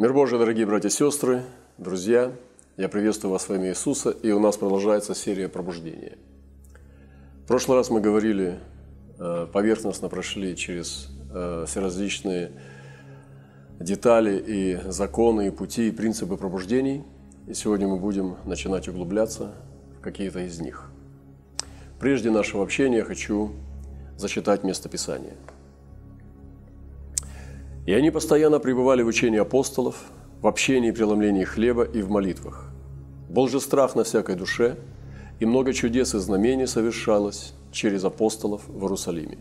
Мир Божий, дорогие братья и сестры, друзья, я приветствую вас во имя Иисуса, и у нас продолжается серия пробуждения. В прошлый раз мы говорили, э, поверхностно прошли через э, все различные детали и законы, и пути, и принципы пробуждений, и сегодня мы будем начинать углубляться в какие-то из них. Прежде нашего общения я хочу зачитать местописание – и они постоянно пребывали в учении апостолов, в общении и преломлении хлеба и в молитвах. Был же страх на всякой душе, и много чудес и знамений совершалось через апостолов в Иерусалиме.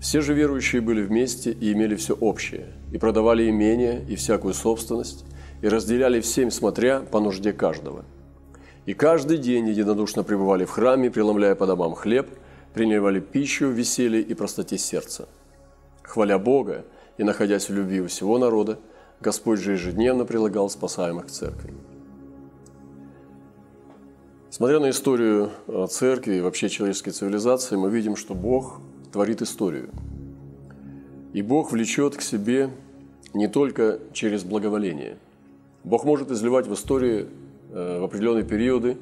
Все же верующие были вместе и имели все общее, и продавали имения и всякую собственность, и разделяли всем, смотря по нужде каждого. И каждый день единодушно пребывали в храме, преломляя по домам хлеб, принимали пищу в веселье и простоте сердца. Хваля Бога, и находясь в любви у всего народа, Господь же ежедневно прилагал спасаемых к церкви. Смотря на историю э, церкви и вообще человеческой цивилизации, мы видим, что Бог творит историю. И Бог влечет к себе не только через благоволение. Бог может изливать в истории э, в определенные периоды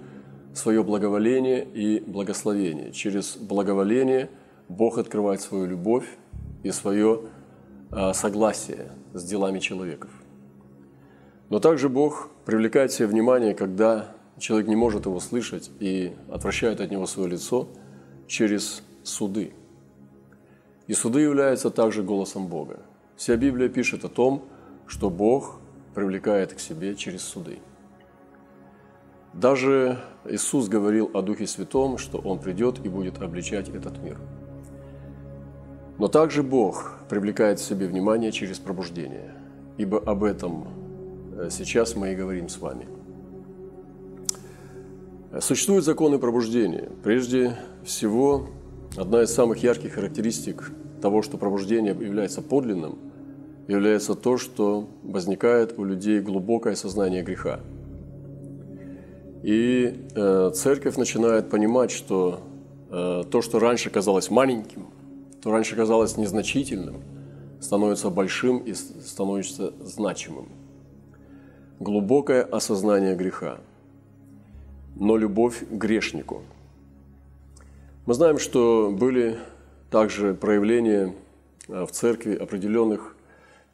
свое благоволение и благословение. Через благоволение Бог открывает свою любовь и свое согласие с делами человеков. Но также Бог привлекает себе внимание, когда человек не может его слышать и отвращает от него свое лицо через суды. И суды являются также голосом Бога. Вся Библия пишет о том, что Бог привлекает к себе через суды. Даже Иисус говорил о Духе Святом, что Он придет и будет обличать этот мир – но также Бог привлекает к себе внимание через пробуждение, ибо об этом э, сейчас мы и говорим с вами. Существуют законы пробуждения. Прежде всего, одна из самых ярких характеристик того, что пробуждение является подлинным, является то, что возникает у людей глубокое сознание греха. И э, церковь начинает понимать, что э, то, что раньше казалось маленьким, что раньше казалось незначительным, становится большим и становится значимым. Глубокое осознание греха, но любовь к грешнику. Мы знаем, что были также проявления э, в церкви определенных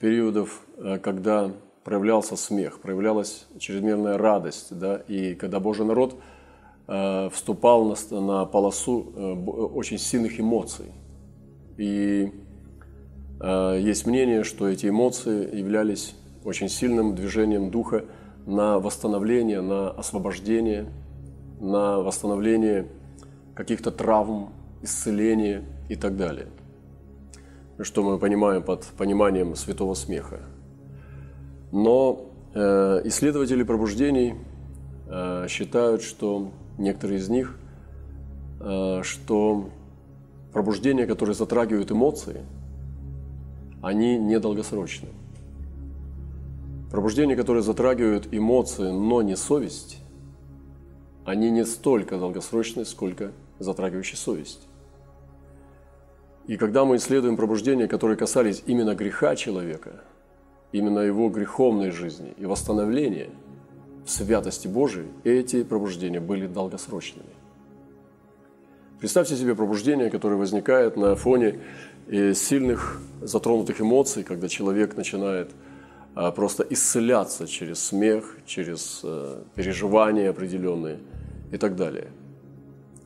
периодов, э, когда проявлялся смех, проявлялась чрезмерная радость, да, и когда Божий народ э, вступал на, на полосу очень сильных эмоций – и э, есть мнение, что эти эмоции являлись очень сильным движением духа на восстановление, на освобождение, на восстановление каких-то травм, исцеление и так далее. Что мы понимаем под пониманием святого смеха. Но э, исследователи пробуждений э, считают, что некоторые из них, э, что пробуждения, которые затрагивают эмоции, они недолгосрочны. Пробуждения, которые затрагивают эмоции, но не совесть, они не столько долгосрочны, сколько затрагивающие совесть. И когда мы исследуем пробуждения, которые касались именно греха человека, именно его греховной жизни и восстановления в святости Божией, эти пробуждения были долгосрочными. Представьте себе пробуждение, которое возникает на фоне э, сильных затронутых эмоций, когда человек начинает а, просто исцеляться через смех, через э, переживания определенные и так далее,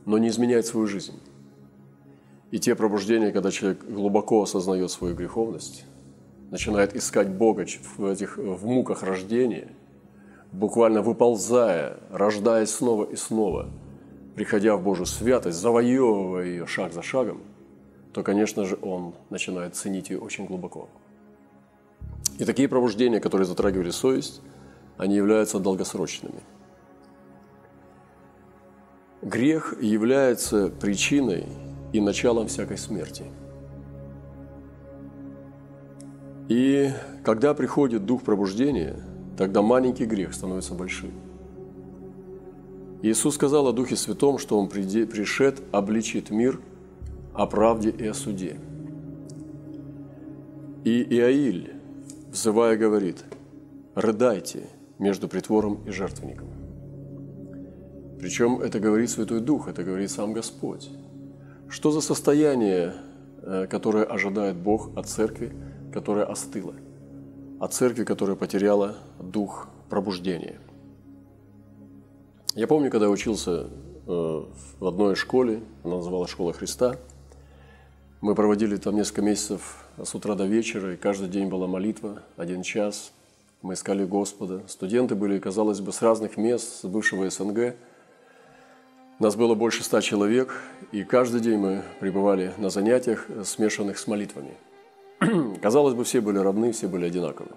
но не изменяет свою жизнь. И те пробуждения, когда человек глубоко осознает свою греховность, начинает искать Бога в этих в муках рождения, буквально выползая, рождаясь снова и снова – приходя в Божью святость, завоевывая ее шаг за шагом, то, конечно же, он начинает ценить ее очень глубоко. И такие пробуждения, которые затрагивали совесть, они являются долгосрочными. Грех является причиной и началом всякой смерти. И когда приходит дух пробуждения, тогда маленький грех становится большим. Иисус сказал о Духе Святом, что Он пришед обличит мир о правде и о суде. И Иаиль, взывая, говорит, рыдайте между притвором и жертвенником. Причем это говорит Святой Дух, это говорит сам Господь. Что за состояние, э, которое ожидает Бог от церкви, которая остыла? От церкви, которая потеряла дух пробуждения. Я помню, когда учился э, в одной школе, она называлась «Школа Христа», мы проводили там несколько месяцев с утра до вечера, и каждый день была молитва, один час. Мы искали Господа. Студенты были, казалось бы, с разных мест, с бывшего СНГ. Нас было больше ста человек, и каждый день мы пребывали на занятиях, смешанных с молитвами. Казалось бы, все были равны, все были одинаковы.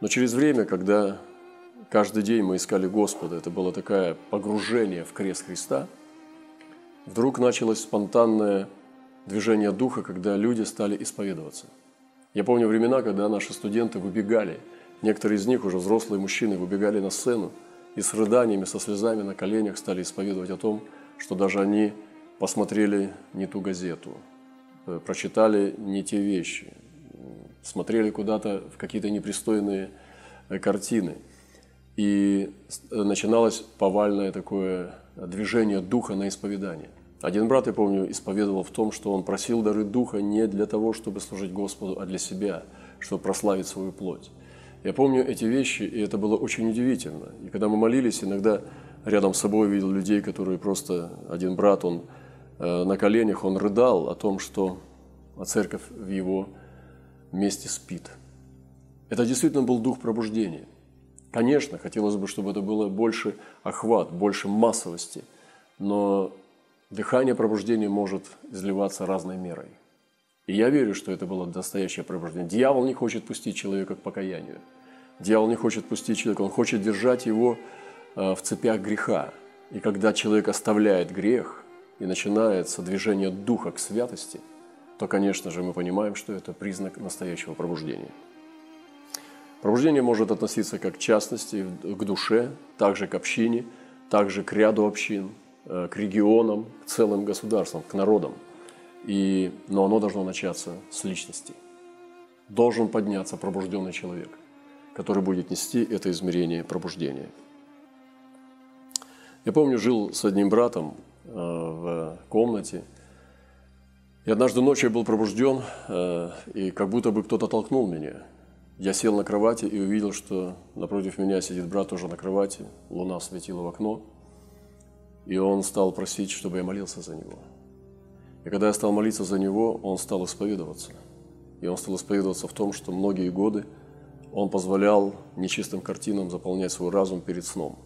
Но через время, когда каждый день мы искали Господа, это было такое погружение в крест Христа, вдруг началось спонтанное движение духа, когда люди стали исповедоваться. Я помню времена, когда наши студенты выбегали, некоторые из них, уже взрослые мужчины, выбегали на сцену и с рыданиями, со слезами на коленях стали исповедовать о том, что даже они посмотрели не ту газету, э, прочитали не те вещи, смотрели куда-то в какие-то непристойные э, картины. И э, начиналось повальное такое движение духа на исповедание. Один брат, я помню, исповедовал в том, что он просил дары Духа не для того, чтобы служить Господу, а для себя, чтобы прославить свою плоть. Я помню эти вещи, и это было очень удивительно. И когда мы молились, иногда рядом с собой видел людей, которые просто... Один брат, он э, на коленях, он рыдал о том, что церковь в его месте спит. Это действительно был дух пробуждения. Конечно, хотелось бы, чтобы это было больше охват, больше массовости, но Дыхание пробуждения может изливаться разной мерой. И я верю, что это было настоящее пробуждение. Дьявол не хочет пустить человека к покаянию. Дьявол не хочет пустить человека, он хочет держать его э, в цепях греха. И когда человек оставляет грех и начинается движение духа к святости, то, конечно же, мы понимаем, что это признак настоящего пробуждения. Пробуждение может относиться как к частности, к душе, также к общине, также к ряду общин – Э, к регионам, к целым государствам, к народам. И, но оно должно начаться с личности. Должен подняться пробужденный человек, который будет нести это измерение пробуждения. Я помню, жил с одним братом э, в комнате. И однажды ночью я был пробужден, э, и как будто бы кто-то толкнул меня. Я сел на кровати и увидел, что напротив меня сидит брат тоже на кровати. Луна светила в окно – и он стал просить, чтобы я молился за него. И когда я стал молиться за него, он стал исповедоваться. И он стал исповедоваться в том, что многие годы он позволял нечистым картинам заполнять свой разум перед сном.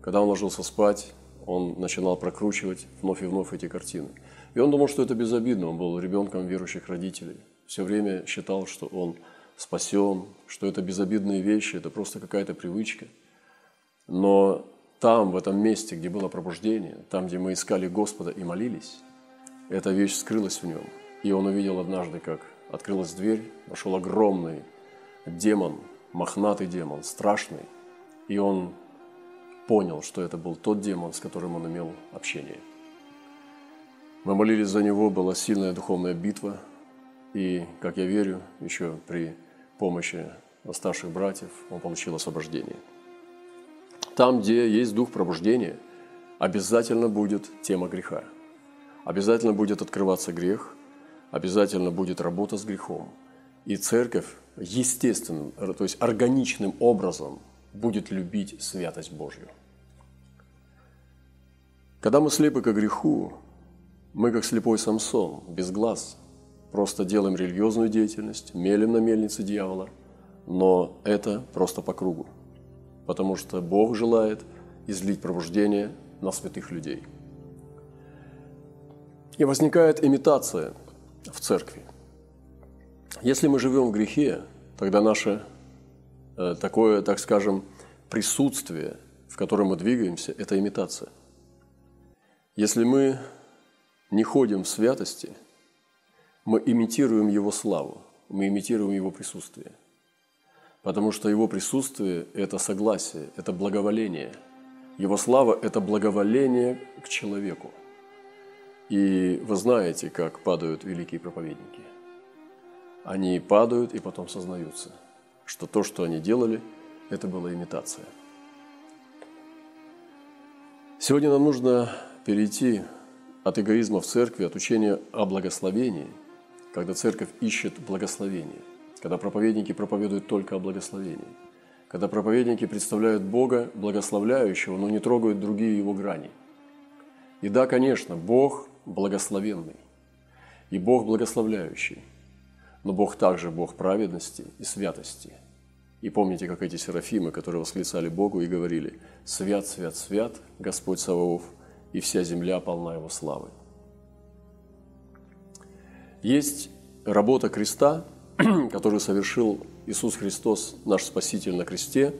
Когда он ложился спать, он начинал прокручивать вновь и вновь эти картины. И он думал, что это безобидно. Он был ребенком верующих родителей. Все время считал, что он спасен, что это безобидные вещи, это просто какая-то привычка. Но там, в этом месте, где было пробуждение, там, где мы искали Господа и молились, эта вещь скрылась в нем. И он увидел однажды, как открылась дверь, вошел огромный демон, мохнатый демон, страшный. И он понял, что это был тот демон, с которым он имел общение. Мы молились за него, была сильная духовная битва. И, как я верю, еще при помощи старших братьев он получил освобождение – там, где есть дух пробуждения, обязательно будет тема греха. Обязательно будет открываться грех, обязательно будет работа с грехом. И церковь естественным, то есть органичным образом будет любить святость Божью. Когда мы слепы к греху, мы как слепой Самсон, без глаз, просто делаем религиозную деятельность, мелем на мельнице дьявола, но это просто по кругу потому что Бог желает излить пробуждение на святых людей. И возникает имитация в церкви. Если мы живем в грехе, тогда наше э, такое, так скажем, присутствие, в котором мы двигаемся, это имитация. Если мы не ходим в святости, мы имитируем Его славу, мы имитируем Его присутствие. Потому что Его присутствие – это согласие, это благоволение. Его слава – это благоволение к человеку. И вы знаете, как падают великие проповедники. Они падают и потом сознаются, что то, что они делали, это была имитация. Сегодня нам нужно перейти от эгоизма в церкви, от учения о благословении, когда церковь ищет благословение, когда проповедники проповедуют только о благословении, когда проповедники представляют Бога благословляющего, но не трогают другие его грани. И да, конечно, Бог благословенный, и Бог благословляющий, но Бог также Бог праведности и святости. И помните, как эти серафимы, которые восклицали Богу и говорили «Свят, свят, свят, Господь Саваоф, и вся земля полна Его славы». Есть работа креста, которую совершил Иисус Христос, наш Спаситель на кресте,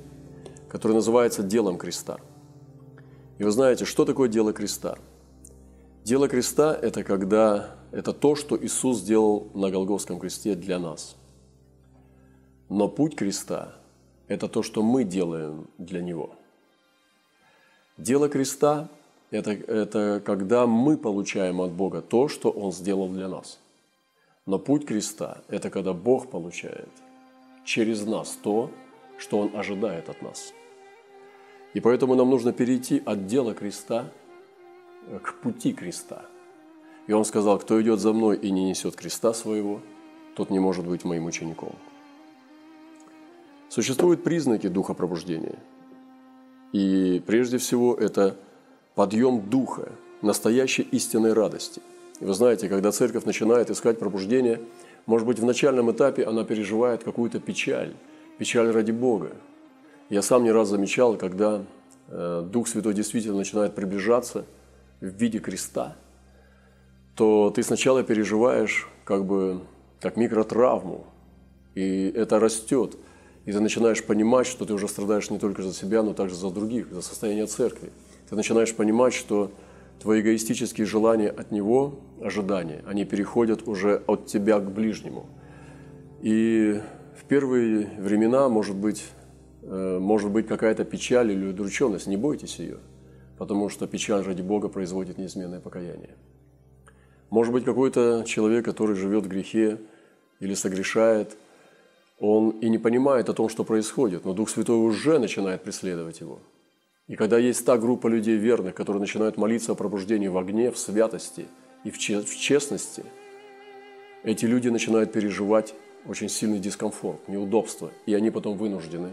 которая называется делом креста. И вы знаете, что такое дело креста? Дело креста – это когда это то, что Иисус сделал на Голгофском кресте для нас. Но путь креста – это то, что мы делаем для Него. Дело креста – это, это когда мы получаем от Бога то, что Он сделал для нас. Но путь креста – это когда Бог получает через нас то, что Он ожидает от нас. И поэтому нам нужно перейти от дела креста к пути креста – и он сказал, кто идет за мной и не несет креста своего, тот не может быть моим учеником. Существуют признаки духа пробуждения. И прежде всего это подъем духа, настоящей истинной радости. И вы знаете, когда церковь начинает искать пробуждение, может быть, в начальном этапе она переживает какую-то печаль, печаль ради Бога. Я сам не раз замечал, когда э, Дух Святой действительно начинает приближаться в виде креста – то ты сначала переживаешь как бы как микротравму, и это растет. И ты начинаешь понимать, что ты уже страдаешь не только за себя, но также за других, за состояние церкви. Ты начинаешь понимать, что твои эгоистические желания от него, ожидания, они переходят уже от тебя к ближнему. И в первые времена, может быть, э, может быть какая-то печаль или удрученность. Не бойтесь ее, потому что печаль ради Бога производит неизменное покаяние. Может быть, какой-то человек, который живет в грехе или согрешает, он и не понимает о том, что происходит, но Дух Святой уже начинает преследовать его. И когда есть та группа людей верных, которые начинают молиться о пробуждении в огне, в святости и в честности, эти люди начинают переживать очень сильный дискомфорт, неудобство, и они потом вынуждены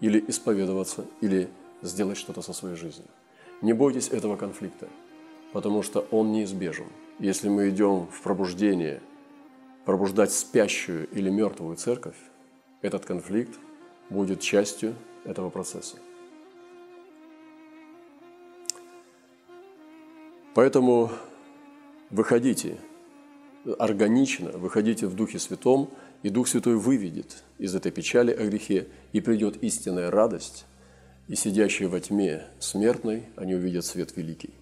или исповедоваться, или сделать что-то со своей жизнью. Не бойтесь этого конфликта, потому что он неизбежен – если мы идем в пробуждение, пробуждать спящую или мертвую церковь, этот конфликт будет частью этого процесса. Поэтому выходите органично, выходите в Духе Святом, и Дух Святой выведет из этой печали о грехе, и придет истинная радость, и сидящие во тьме смертной, они увидят свет великий.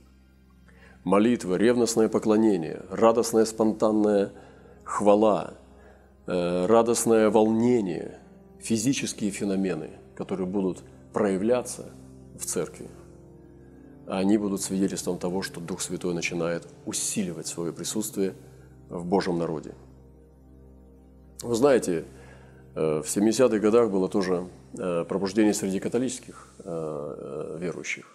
Молитва, ревностное поклонение, радостная спонтанная хвала, э, радостное волнение, физические феномены, которые будут проявляться в церкви, они будут свидетельством того, что Дух Святой начинает усиливать свое присутствие в Божьем народе. Вы знаете, э, в 70-х годах было тоже э, пробуждение среди католических верующих.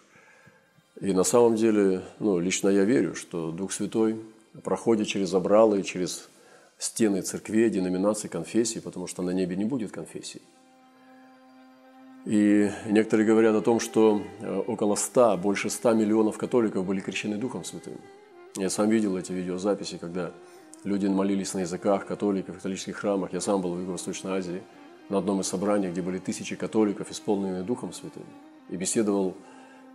И на самом деле, ну, лично я верю, что Дух Святой проходит через обралы, через стены церквей, деноминаций, конфессий, потому что на небе не будет конфессий. И некоторые говорят о том, что э, около 100, больше 100 миллионов католиков были крещены Духом Святым. Я сам видел эти видеозаписи, когда люди молились на языках католиков в католических храмах. Я сам был в Юго-Восточной Азии на одном из собраний, где были тысячи католиков, исполненные Духом Святым. И беседовал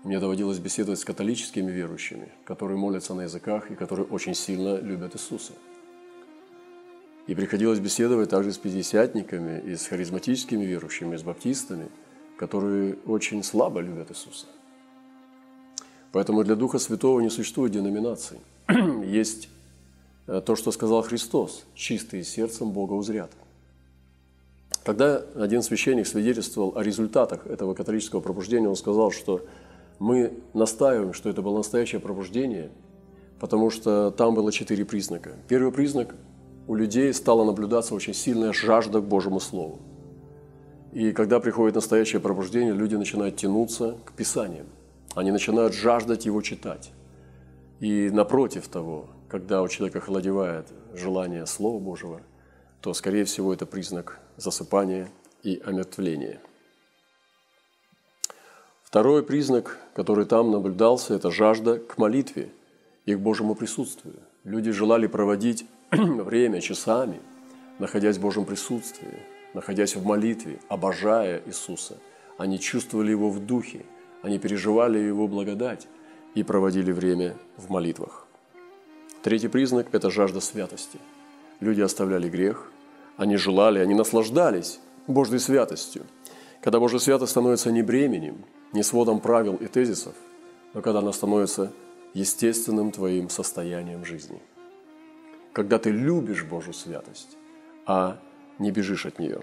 мне доводилось беседовать с католическими верующими, которые молятся на языках и которые очень сильно любят Иисуса. И приходилось беседовать также с пятидесятниками и с харизматическими верующими, с баптистами, которые очень слабо любят Иисуса. Поэтому для Духа Святого не существует деноминаций. Есть э, то, что сказал Христос, чистые сердцем Бога узрят. Когда один священник свидетельствовал о результатах этого католического пробуждения, он сказал, что мы настаиваем, что это было настоящее пробуждение, потому что там было четыре признака. Первый признак – у людей стала наблюдаться очень сильная жажда к Божьему Слову. И когда приходит настоящее пробуждение, люди начинают тянуться к Писаниям. Они начинают жаждать его читать. И напротив того, когда у человека холодевает желание Слова Божьего, то, скорее всего, это признак засыпания и омертвления. Второй признак, который там наблюдался, это жажда к молитве и к Божьему присутствию. Люди желали проводить время часами, находясь в Божьем присутствии, находясь в молитве, обожая Иисуса. Они чувствовали Его в духе, они переживали Его благодать и проводили время в молитвах. Третий признак – это жажда святости. Люди оставляли грех, они желали, они наслаждались Божьей святостью. Когда Божья святость становится не бременем, не сводом правил и тезисов, но когда она становится естественным твоим состоянием жизни. Когда ты любишь Божью святость, а не бежишь от нее.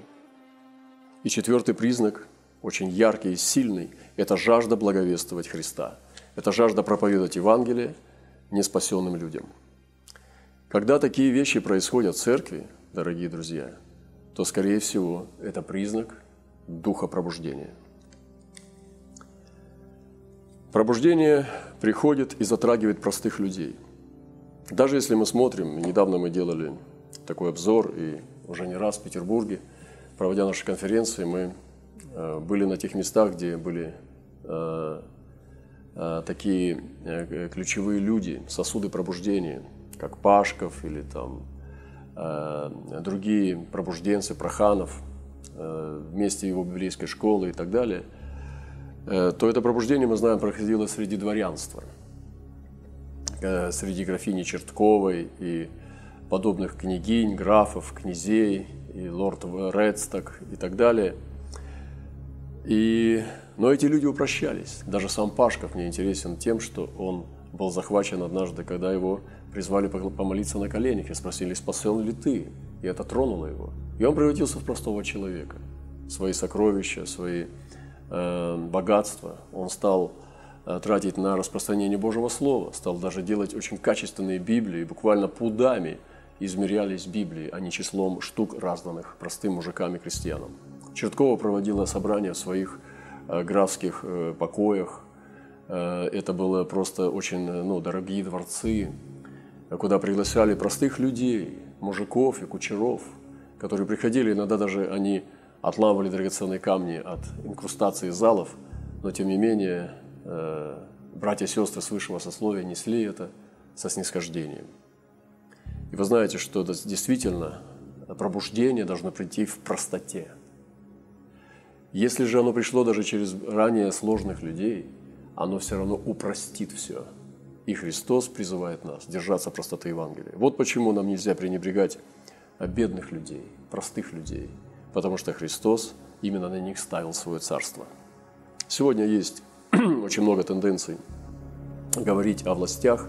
И четвертый признак, очень яркий и сильный, это жажда благовествовать Христа. Это жажда проповедовать Евангелие неспасенным людям – когда такие вещи происходят в церкви, дорогие друзья, то, скорее всего, это признак духа пробуждения. Пробуждение приходит и затрагивает простых людей. Даже если мы смотрим, недавно мы делали такой обзор, и уже не раз в Петербурге, проводя наши конференции, мы э, были на тех местах, где были э, э, такие ключевые люди, сосуды пробуждения – как Пашков или там другие пробужденцы, Проханов, вместе его библейской школы и так далее, то это пробуждение, мы знаем, проходило среди дворянства, среди графини Чертковой и подобных княгинь, графов, князей, и лорд Редсток и так далее. И, но эти люди упрощались. Даже сам Пашков мне интересен тем, что он был захвачен однажды, когда его призвали помолиться на коленях и спросили, спасен ли ты? И это тронуло его. И он превратился в простого человека. Свои сокровища, свои э, богатства он стал э, тратить на распространение Божьего Слова, стал даже делать очень качественные Библии, буквально пудами измерялись Библии, а не числом штук, разданных простым мужикам и крестьянам. Черткова проводила собрания в своих э, графских э, покоях. Э, это было просто очень ну, дорогие дворцы, куда приглашали простых людей, мужиков и кучеров, которые приходили, иногда даже они отламывали драгоценные камни от инкрустации залов, но тем не менее братья и сестры с высшего сословия несли это со снисхождением. И вы знаете, что действительно пробуждение должно прийти в простоте. Если же оно пришло даже через ранее сложных людей, оно все равно упростит все – и Христос призывает нас держаться простоты Евангелия. Вот почему нам нельзя пренебрегать бедных людей, простых людей, потому что Христос именно на них ставил свое царство. Сегодня есть очень много тенденций говорить о властях,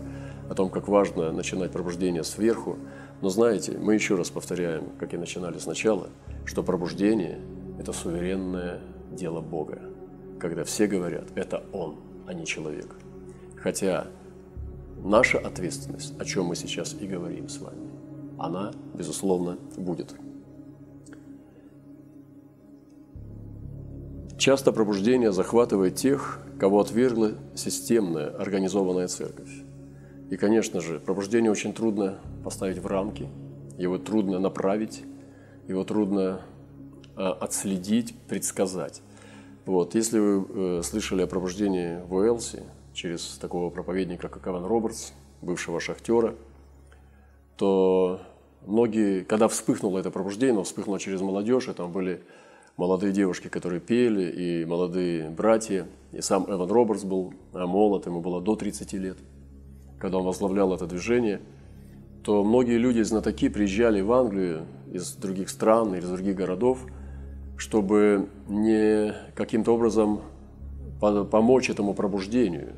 о том, как важно начинать пробуждение сверху. Но знаете, мы еще раз повторяем, как и начинали сначала, что пробуждение – это суверенное дело Бога, когда все говорят – это Он, а не человек. Хотя наша ответственность, о чем мы сейчас и говорим с вами, она, безусловно, будет. Часто пробуждение захватывает тех, кого отвергла системная, организованная церковь. И, конечно же, пробуждение очень трудно поставить в рамки, его трудно направить, его трудно а, отследить, предсказать. Вот. Если вы э, слышали о пробуждении в Уэлсе, через такого проповедника, как Иван Робертс, бывшего шахтера, то многие, когда вспыхнуло это пробуждение, оно вспыхнуло через молодежь, и там были молодые девушки, которые пели, и молодые братья, и сам Эван Робертс был а, молод, ему было до 30 лет, когда он возглавлял это движение, то многие люди, знатоки, приезжали в Англию из других стран, из других городов, чтобы не каким-то образом помочь этому пробуждению,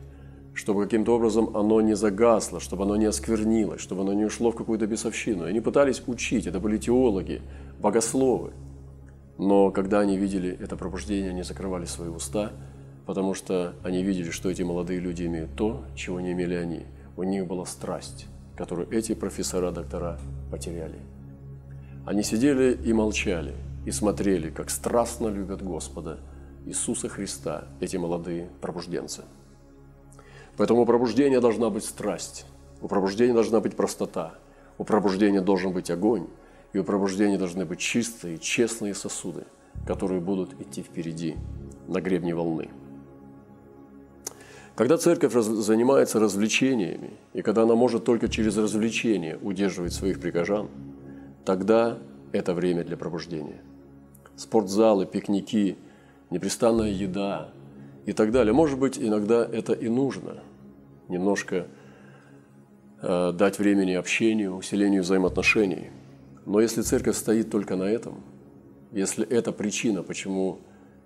чтобы каким-то образом оно не загасло, чтобы оно не осквернилось, чтобы оно не ушло в какую-то бесовщину. И они пытались учить, это были теологи, богословы. Но когда они видели это пробуждение, они закрывали свои уста, потому что они видели, что эти молодые люди имеют то, чего не имели они. У них была страсть, которую эти профессора, доктора потеряли. Они сидели и молчали, и смотрели, как страстно любят Господа Иисуса Христа эти молодые пробужденцы. Поэтому у пробуждения должна быть страсть, у пробуждения должна быть простота, у пробуждения должен быть огонь, и у пробуждения должны быть чистые, честные сосуды, которые будут идти впереди на гребне волны. Когда церковь раз, занимается развлечениями, и когда она может только через развлечения удерживать своих прихожан, тогда это время для пробуждения. Спортзалы, пикники, непрестанная еда и так далее. Может быть, иногда это и нужно. Немножко э, дать времени общению, усилению взаимоотношений. Но если церковь стоит только на этом, если это причина, почему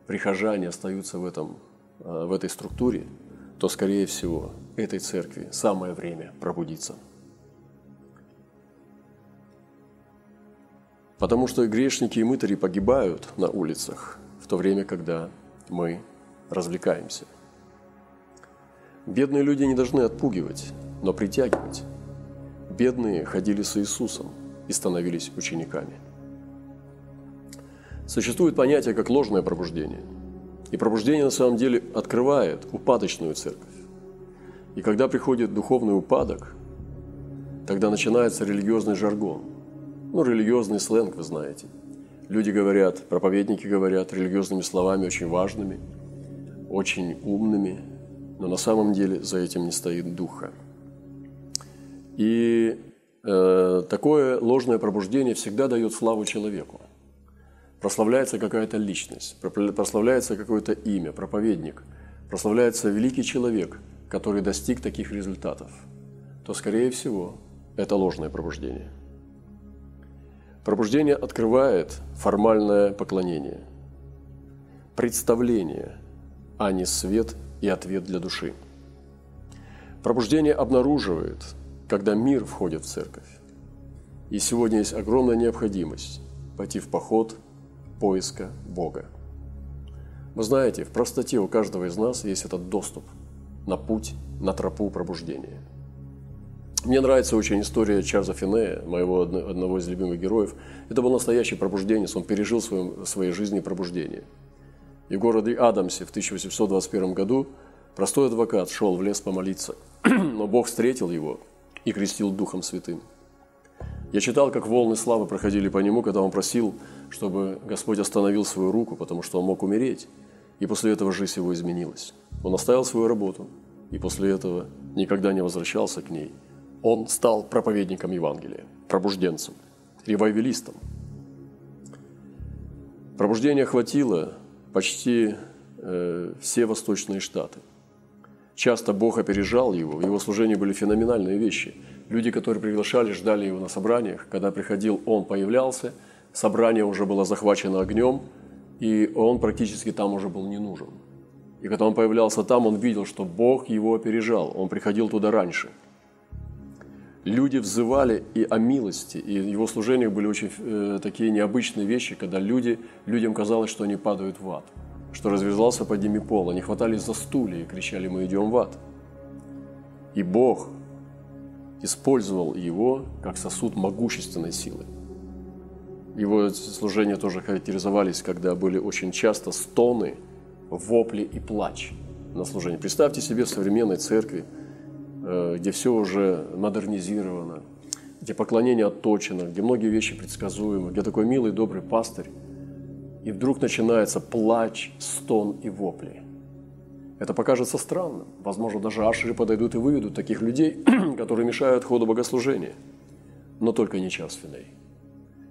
прихожане остаются в, этом, э, в этой структуре – то, скорее всего, этой церкви самое время пробудиться. Потому что грешники и мытари погибают на улицах в то время, когда мы развлекаемся. Бедные люди не должны отпугивать, но притягивать. Бедные ходили с Иисусом и становились учениками. Существует понятие как ложное пробуждение – и пробуждение на самом деле открывает упадочную церковь. И когда приходит духовный упадок, тогда начинается религиозный жаргон. Ну, религиозный сленг, вы знаете. Люди говорят, проповедники говорят религиозными словами очень важными, очень умными, но на самом деле за этим не стоит духа. И э, такое ложное пробуждение всегда дает славу человеку прославляется какая-то личность, прославляется какое-то имя, проповедник, прославляется великий человек, который достиг таких результатов, то, скорее всего, это ложное пробуждение. Пробуждение открывает формальное поклонение, представление, а не свет и ответ для души. Пробуждение обнаруживает, когда мир входит в церковь. И сегодня есть огромная необходимость пойти в поход – поиска Бога. Вы знаете, в простоте у каждого из нас есть этот доступ на путь, на тропу пробуждения. Мне нравится очень история Чарльза Финея, моего одного из любимых героев. Это был настоящий пробужденец, он пережил в, своем, в своей жизни пробуждение. И в городе Адамсе в 1821 году простой адвокат шел в лес помолиться, но Бог встретил его и крестил Духом Святым. Я читал, как волны славы проходили по нему, когда он просил чтобы Господь остановил свою руку, потому что он мог умереть. И после этого жизнь его изменилась. Он оставил свою работу, и после этого никогда не возвращался к ней. Он стал проповедником Евангелия, пробужденцем, ревайвелистом. Пробуждение охватило почти э, все восточные штаты. Часто Бог опережал его, в его служении были феноменальные вещи. Люди, которые приглашали, ждали его на собраниях. Когда приходил, он появлялся – собрание уже было захвачено огнем, и он практически там уже был не нужен. И когда он появлялся там, он видел, что Бог его опережал, он приходил туда раньше. Люди взывали и о милости, и в его служениях были очень э, такие необычные вещи, когда люди, людям казалось, что они падают в ад, что развязался под ними пол, они хватались за стулья и кричали «Мы идем в ад». И Бог использовал его как сосуд могущественной силы – его служения тоже характеризовались, когда были очень часто стоны, вопли и плач на служении. Представьте себе в современной церкви, э, где все уже модернизировано, где поклонение отточено, где многие вещи предсказуемы, где такой милый, добрый пастырь, и вдруг начинается плач, стон и вопли. Это покажется странным. Возможно, даже ашеры подойдут и выведут таких людей, которые мешают ходу богослужения. Но только не час Финей.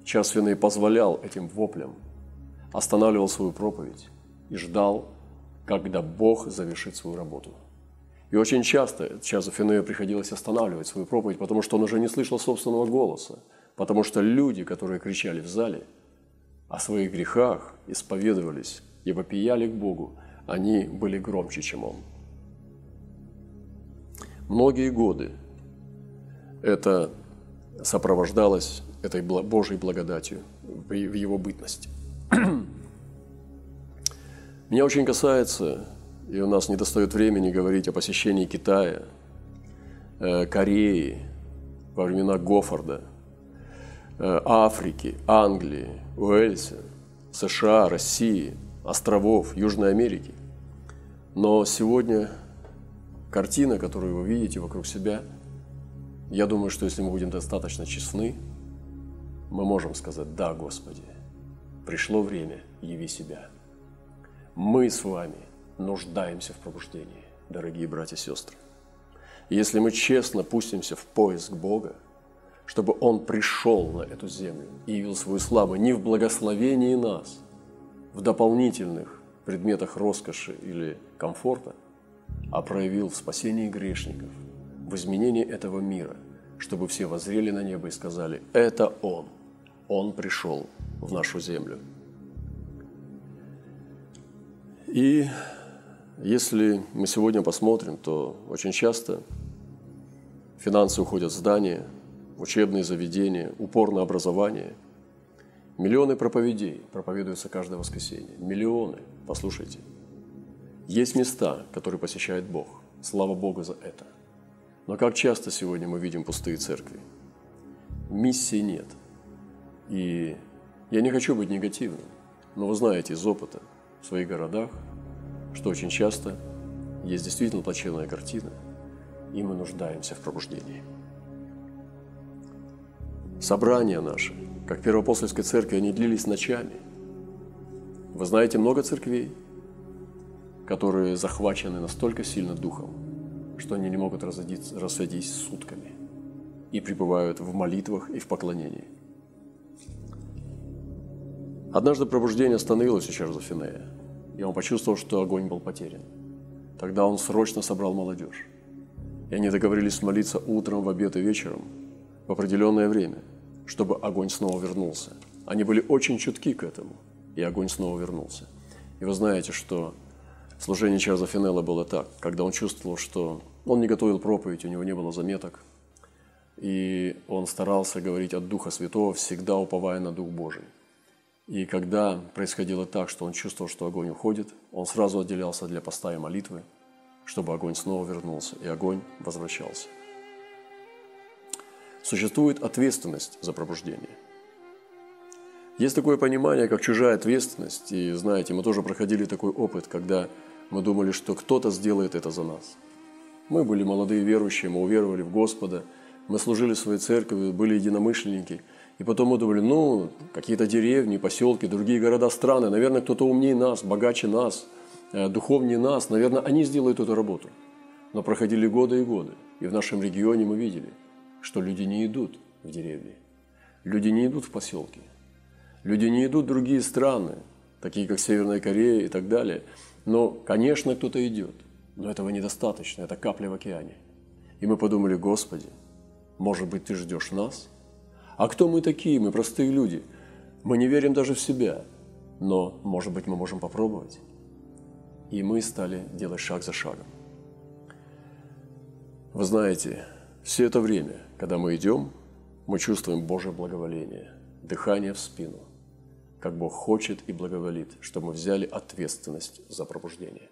Час вины позволял этим воплям, останавливал свою проповедь и ждал, когда Бог завершит свою работу. И очень часто Финею приходилось останавливать свою проповедь, потому что он уже не слышал собственного голоса, потому что люди, которые кричали в зале о своих грехах, исповедовались и вопияли к Богу, они были громче, чем он. Многие годы это сопровождалось этой Божьей благодатью в его бытности. Меня очень касается, и у нас не достает времени говорить о посещении Китая, э, Кореи во времена Гофорда, Африки, Англии, Уэльса, США, России, островов, Южной Америки. Но сегодня картина, которую вы видите вокруг себя, я думаю, что если мы будем достаточно честны, мы можем сказать, да, Господи, пришло время, яви себя. Мы с вами нуждаемся в пробуждении, дорогие братья и сестры. Если мы честно пустимся в поиск Бога, чтобы Он пришел на эту землю и явил свою славу не в благословении нас, в дополнительных предметах роскоши или комфорта, а проявил в спасении грешников, в изменении этого мира, чтобы все воззрели на небо и сказали «Это Он, Он пришел в нашу землю». И если мы сегодня посмотрим, то очень часто финансы уходят в учебные заведения, упор на образование. Миллионы проповедей проповедуются каждое воскресенье. Миллионы, послушайте. Есть места, которые посещает Бог. Слава Богу за это. Но как часто сегодня мы видим пустые церкви? Миссии нет. И я не хочу быть негативным, но вы знаете из опыта в своих городах, что очень часто есть действительно плачевная картина, и мы нуждаемся в пробуждении. Собрания наши, как Первоапостольской церкви, они длились ночами. Вы знаете много церквей, которые захвачены настолько сильно духом, что они не могут рассадить сутками и пребывают в молитвах и в поклонении. Однажды пробуждение остановилось у Чарльза Финея, и он почувствовал, что огонь был потерян. Тогда он срочно собрал молодежь. И они договорились молиться утром, в обед и вечером в определенное время, чтобы огонь снова вернулся. Они были очень чутки к этому, и огонь снова вернулся. И вы знаете, что служение Чарльза Финелла было так, когда он чувствовал, что он не готовил проповедь, у него не было заметок, и он старался говорить от Духа Святого, всегда уповая на Дух Божий. И когда происходило так, что он чувствовал, что огонь уходит, он сразу отделялся для поста и молитвы, чтобы огонь снова вернулся, и огонь возвращался. Существует ответственность за пробуждение. Есть такое понимание, как чужая ответственность, и знаете, мы тоже проходили такой опыт, когда мы думали, что кто-то сделает это за нас. Мы были молодые верующие, мы уверовали в Господа, мы служили в своей церкви, были единомышленники – и потом мы думали, ну, какие-то деревни, поселки, другие города, страны, наверное, кто-то умнее нас, богаче нас, э, духовнее нас, наверное, они сделают эту работу. Но проходили годы и годы, и в нашем регионе мы видели, что люди не идут в деревни, люди не идут в поселки, люди не идут в другие страны, такие как Северная Корея и так далее. Но, конечно, кто-то идет, но этого недостаточно, это капля в океане. И мы подумали, Господи, может быть, Ты ждешь нас – а кто мы такие? Мы простые люди. Мы не верим даже в себя. Но, может быть, мы можем попробовать. И мы стали делать шаг за шагом. Вы знаете, все это время, когда мы идем, мы чувствуем Божье благоволение, дыхание в спину, как Бог хочет и благоволит, чтобы мы взяли ответственность за пробуждение.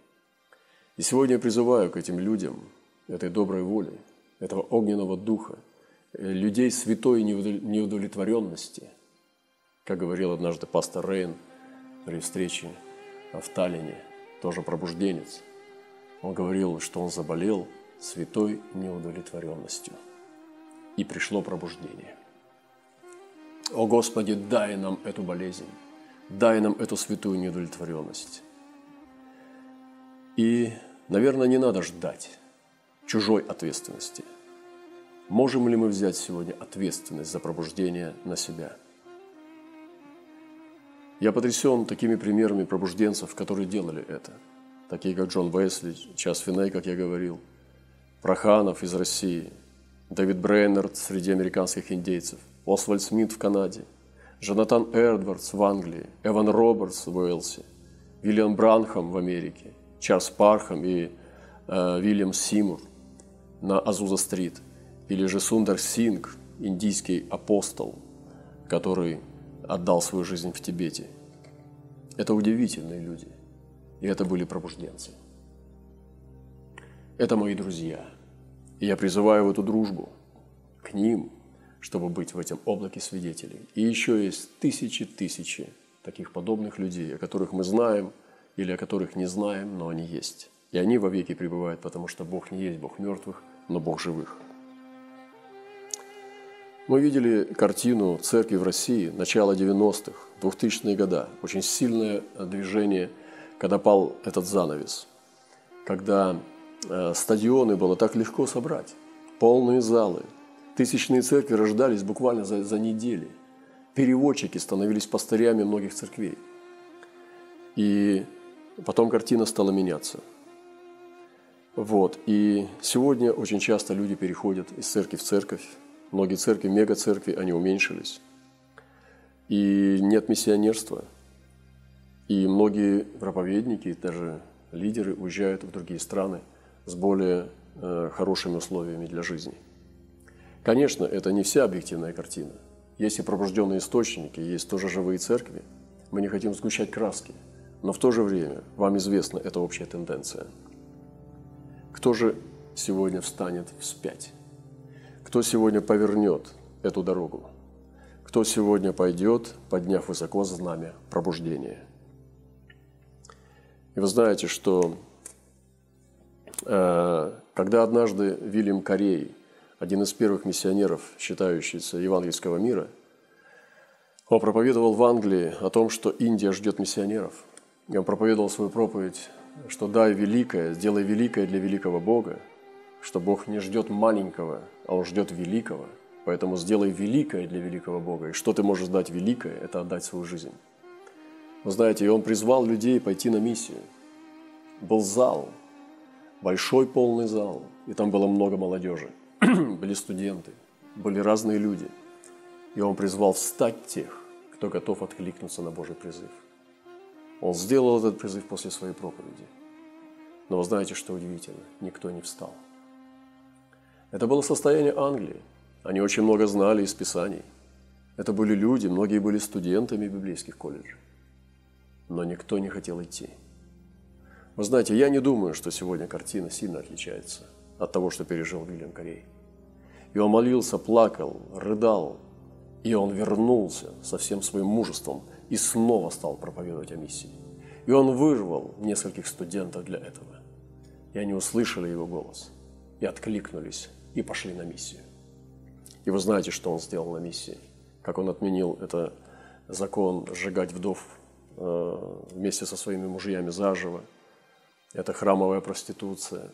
И сегодня я призываю к этим людям, этой доброй воли, этого огненного духа – людей святой неудовлетворенности, как говорил однажды пастор Рейн при встрече в Таллине, тоже пробужденец. Он говорил, что он заболел святой неудовлетворенностью. И пришло пробуждение. О Господи, дай нам эту болезнь, дай нам эту святую неудовлетворенность. И, наверное, не надо ждать чужой ответственности – Можем ли мы взять сегодня ответственность за пробуждение на себя? Я потрясен такими примерами пробужденцев, которые делали это. Такие, как Джон Весли, Час Финей, как я говорил, Проханов из России, Дэвид Брейнард среди американских индейцев, Освальд Смит в Канаде, Джонатан Эдвардс в Англии, Эван Робертс в Уэльсе, Вильям Бранхам в Америке, Чарльз Пархам и э, Вильям Симур на Азуза-стрит – или же Сундар Синг, индийский апостол, который отдал свою жизнь в Тибете. Это удивительные люди, и это были пробужденцы. Это мои друзья, и я призываю в эту дружбу к ним, чтобы быть в этом облаке свидетелей. И еще есть тысячи-тысячи таких подобных людей, о которых мы знаем или о которых не знаем, но они есть. И они вовеки пребывают, потому что Бог не есть Бог мертвых, но Бог живых. Мы видели картину церкви в России начала 90-х, 2000-е годы. Очень сильное движение, когда пал этот занавес. Когда стадионы было так легко собрать, полные залы. Тысячные церкви рождались буквально за, за недели. Переводчики становились пастырями многих церквей. И потом картина стала меняться. Вот. И сегодня очень часто люди переходят из церкви в церковь, Многие церкви, мега-церкви, они уменьшились. И нет миссионерства. И многие проповедники, даже лидеры уезжают в другие страны с более э, хорошими условиями для жизни. Конечно, это не вся объективная картина. Есть и пробужденные источники, есть тоже живые церкви. Мы не хотим сгущать краски. Но в то же время, вам известно, это общая тенденция. Кто же сегодня встанет вспять? Кто сегодня повернет эту дорогу? Кто сегодня пойдет, подняв высоко знамя пробуждения? И вы знаете, что когда однажды Вильям Корей, один из первых миссионеров, считающийся евангельского мира, он проповедовал в Англии о том, что Индия ждет миссионеров. И он проповедовал свою проповедь, что дай великое, сделай великое для великого Бога – что Бог не ждет маленького, а Он ждет великого. Поэтому сделай великое для великого Бога. И что ты можешь дать великое, это отдать свою жизнь. Вы знаете, и Он призвал людей пойти на миссию. Был зал, большой полный зал, и там было много молодежи. Были студенты, были разные люди. И Он призвал встать тех, кто готов откликнуться на Божий призыв. Он сделал этот призыв после своей проповеди. Но вы знаете, что удивительно? Никто не встал. Это было состояние Англии. Они очень много знали из Писаний. Это были люди, многие были студентами библейских колледжей. Но никто не хотел идти. Вы знаете, я не думаю, что сегодня картина сильно отличается от того, что пережил Вильям Корей. И он молился, плакал, рыдал, и он вернулся со всем своим мужеством и снова стал проповедовать о миссии. И он вырвал нескольких студентов для этого. И они услышали его голос и откликнулись и пошли на миссию. И вы знаете, что он сделал на миссии. Как он отменил это закон сжигать вдов э, вместе со своими мужьями заживо. Это храмовая проституция.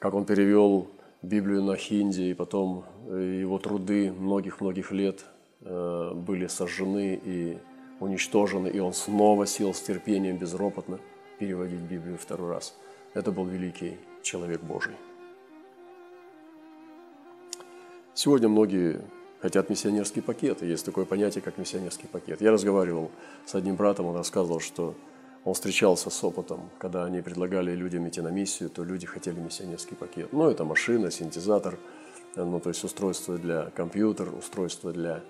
Как он перевел Библию на хинди, и потом э, его труды многих-многих лет э, были сожжены и уничтожены, и он снова сел с терпением безропотно переводить Библию второй раз. Это был великий человек Божий. Сегодня многие хотят миссионерский пакет, есть такое понятие, как миссионерский пакет. Я разговаривал с одним братом, он рассказывал, что он встречался с опытом, когда они предлагали людям идти на миссию, то люди хотели миссионерский пакет. Ну, это машина, синтезатор, ну, то есть устройство для компьютера, устройство для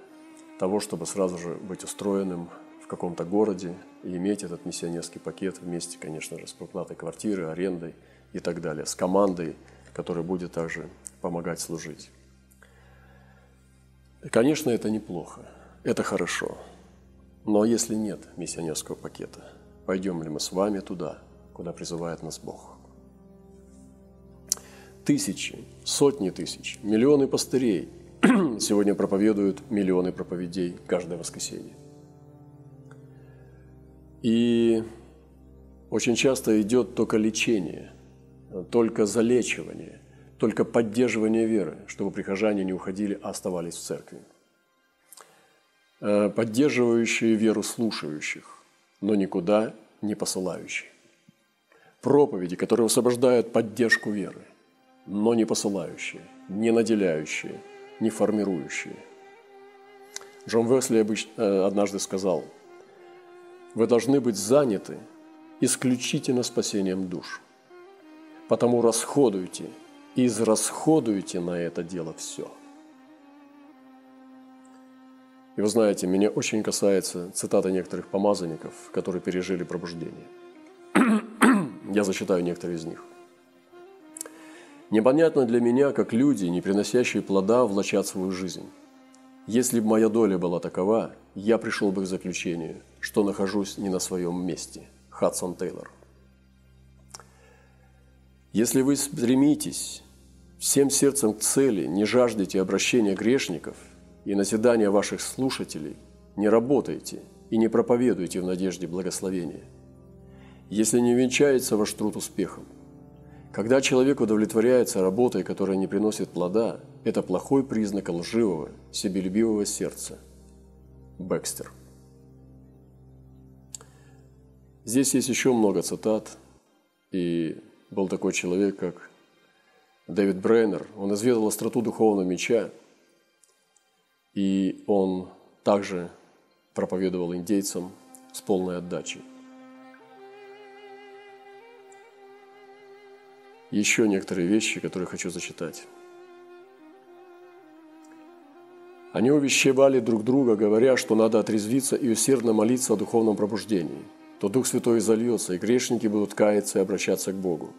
того, чтобы сразу же быть устроенным в каком-то городе и иметь этот миссионерский пакет вместе, конечно же, с проплатой квартиры, арендой и так далее, с командой, которая будет также помогать служить. Конечно, это неплохо, это хорошо. Но если нет миссионерского пакета, пойдем ли мы с вами туда, куда призывает нас Бог? Тысячи, сотни тысяч, миллионы пастырей сегодня проповедуют миллионы проповедей каждое воскресенье. И очень часто идет только лечение, только залечивание, только поддерживание веры, чтобы прихожане не уходили, а оставались в церкви. Э, поддерживающие веру слушающих, но никуда не посылающие. Проповеди, которые освобождают поддержку веры, но не посылающие, не наделяющие, не формирующие. Джон Весли э, однажды сказал, «Вы должны быть заняты исключительно спасением душ, потому расходуйте – израсходуйте на это дело все. И вы знаете, меня очень касается цитата некоторых помазанников, которые пережили пробуждение. Я зачитаю некоторые из них. Непонятно для меня, как люди, не приносящие плода, влачат свою жизнь. Если бы моя доля была такова, я пришел бы к заключению, что нахожусь не на своем месте. Хадсон Тейлор. Если вы стремитесь всем сердцем к цели, не жаждете обращения грешников и назидания ваших слушателей, не работайте и не проповедуйте в надежде благословения. Если не венчается ваш труд успехом, когда человек удовлетворяется работой, которая не приносит плода, это плохой признак лживого, себелюбивого сердца. Бекстер. Здесь есть еще много цитат, и был такой человек, как Дэвид Брейнер, он изведал остроту духовного меча, и он также проповедовал индейцам с полной отдачей. Еще некоторые вещи, которые хочу зачитать. Они увещевали друг друга, говоря, что надо отрезвиться и усердно молиться о духовном пробуждении. То Дух Святой зальется, и грешники будут каяться и обращаться к Богу.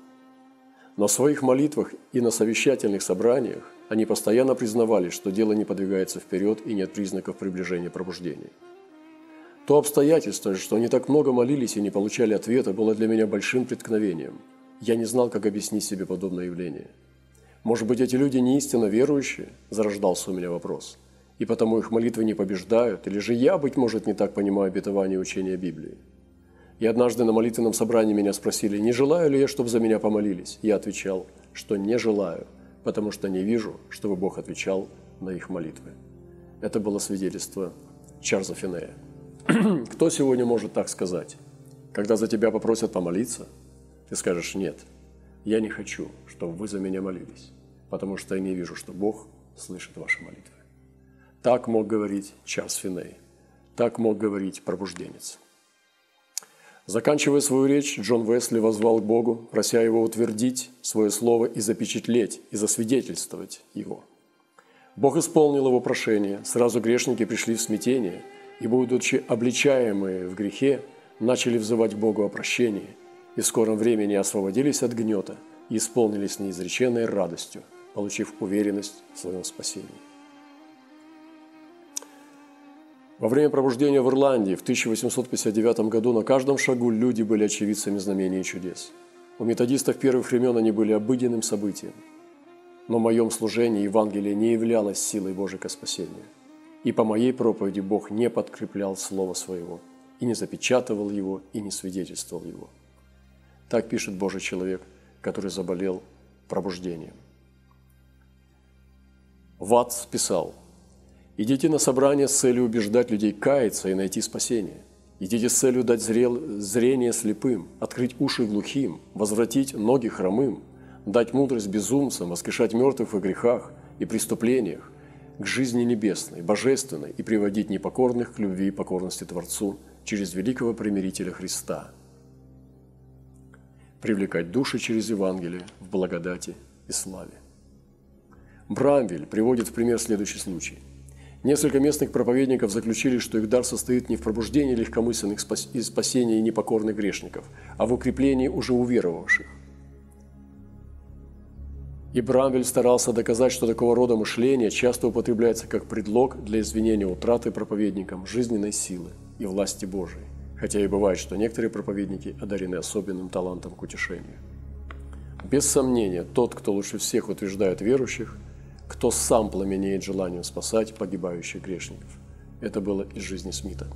В своих молитвах и на совещательных собраниях они постоянно признавали, что дело не подвигается вперед и нет признаков приближения пробуждения. То обстоятельство, что они так много молились и не получали ответа, было для меня большим преткновением. Я не знал, как объяснить себе подобное явление. Может быть, эти люди не истинно верующие? Зарождался у меня вопрос. И потому их молитвы не побеждают? Или же я, быть может, не так понимаю обетование учения Библии? И однажды на молитвенном собрании меня спросили, не желаю ли я, чтобы за меня помолились. Я отвечал, что не желаю, потому что не вижу, чтобы Бог отвечал на их молитвы. Это было свидетельство Чарльза Финея. Кто сегодня может так сказать? Когда за тебя попросят помолиться, ты скажешь «нет, я не хочу, чтобы вы за меня молились, потому что я не вижу, что Бог слышит ваши молитвы». Так мог говорить Чарльз Финей. Так мог говорить пробужденец. Заканчивая свою речь, Джон Весли возвал к Богу, прося его утвердить свое слово и запечатлеть, и засвидетельствовать его. Бог исполнил его прошение, сразу грешники пришли в смятение, и, будучи обличаемые в грехе, начали взывать Богу о прощении, и в скором времени освободились от гнета и исполнились неизреченной радостью, получив уверенность в своем спасении. Во время пробуждения в Ирландии в 1859 году на каждом шагу люди были очевидцами знамений и чудес. У методистов первых времен они были обыденным событием. Но в моем служении Евангелие не являлось силой Божьей к спасению. И по моей проповеди Бог не подкреплял Слово Своего, и не запечатывал его, и не свидетельствовал его. Так пишет Божий человек, который заболел пробуждением. Ватс писал – Идите на собрание с целью убеждать людей каяться и найти спасение. Идите с целью дать зрел... зрение слепым, открыть уши глухим, возвратить ноги хромым, дать мудрость безумцам, воскрешать мертвых в грехах и преступлениях, к жизни небесной, божественной и приводить непокорных к любви и покорности Творцу через великого примирителя Христа. Привлекать души через Евангелие в благодати и славе. Брамвель приводит в пример следующий случай – Несколько местных проповедников заключили, что их дар состоит не в пробуждении легкомысленных и спасении непокорных грешников, а в укреплении уже уверовавших. И Брамвель старался доказать, что такого рода мышление часто употребляется как предлог для извинения утраты проповедникам жизненной силы и власти Божией, хотя и бывает, что некоторые проповедники одарены особенным талантом к утешению. Без сомнения, тот, кто лучше всех утверждает верующих – кто сам пламенеет желанием спасать погибающих грешников. Это было из жизни Смита.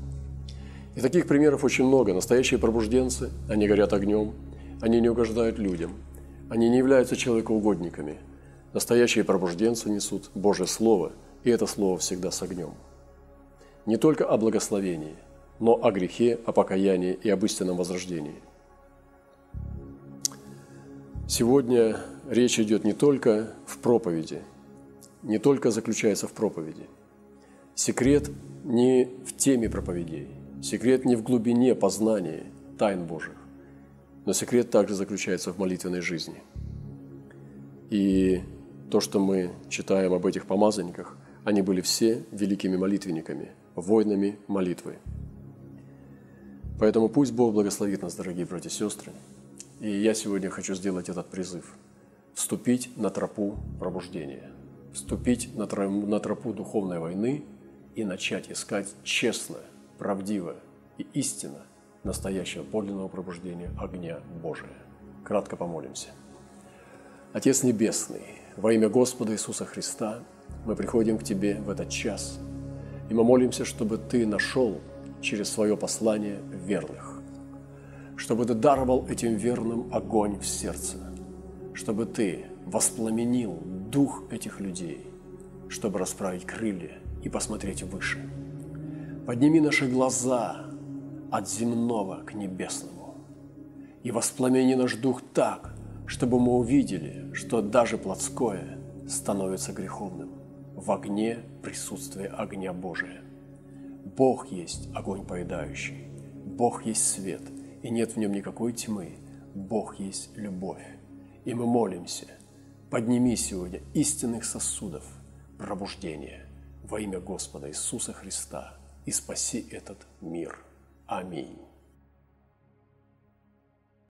И таких примеров очень много. Настоящие пробужденцы, они горят огнем, они не угождают людям, они не являются человекоугодниками. Настоящие пробужденцы несут Божье Слово, и это Слово всегда с огнем. Не только о благословении, но о грехе, о покаянии и об истинном возрождении. Сегодня речь идет не только в проповеди – не только заключается в проповеди. Секрет не в теме проповедей, секрет не в глубине познания тайн Божьих, но секрет также заключается в молитвенной жизни. И то, что мы читаем об этих помазанниках, они были все великими молитвенниками, воинами молитвы. Поэтому пусть Бог благословит нас, дорогие братья и сестры. И я сегодня хочу сделать этот призыв – вступить на тропу пробуждения – вступить на тропу, на тропу духовной войны и начать искать честное, правдивое, и истина настоящего подлинного пробуждения огня Божия. Кратко помолимся. Отец Небесный, во имя Господа Иисуса Христа мы приходим к Тебе в этот час, и мы молимся, чтобы Ты нашел через свое послание верных, чтобы Ты даровал этим верным огонь в сердце, чтобы Ты воспламенил дух этих людей, чтобы расправить крылья и посмотреть выше. Подними наши глаза от земного к небесному и воспламени наш дух так, чтобы мы увидели, что даже плотское становится греховным в огне присутствия огня Божия. Бог есть огонь поедающий, Бог есть свет, и нет в нем никакой тьмы. Бог есть любовь. И мы молимся, подними сегодня истинных сосудов пробуждения во имя Господа Иисуса Христа и спаси этот мир. Аминь.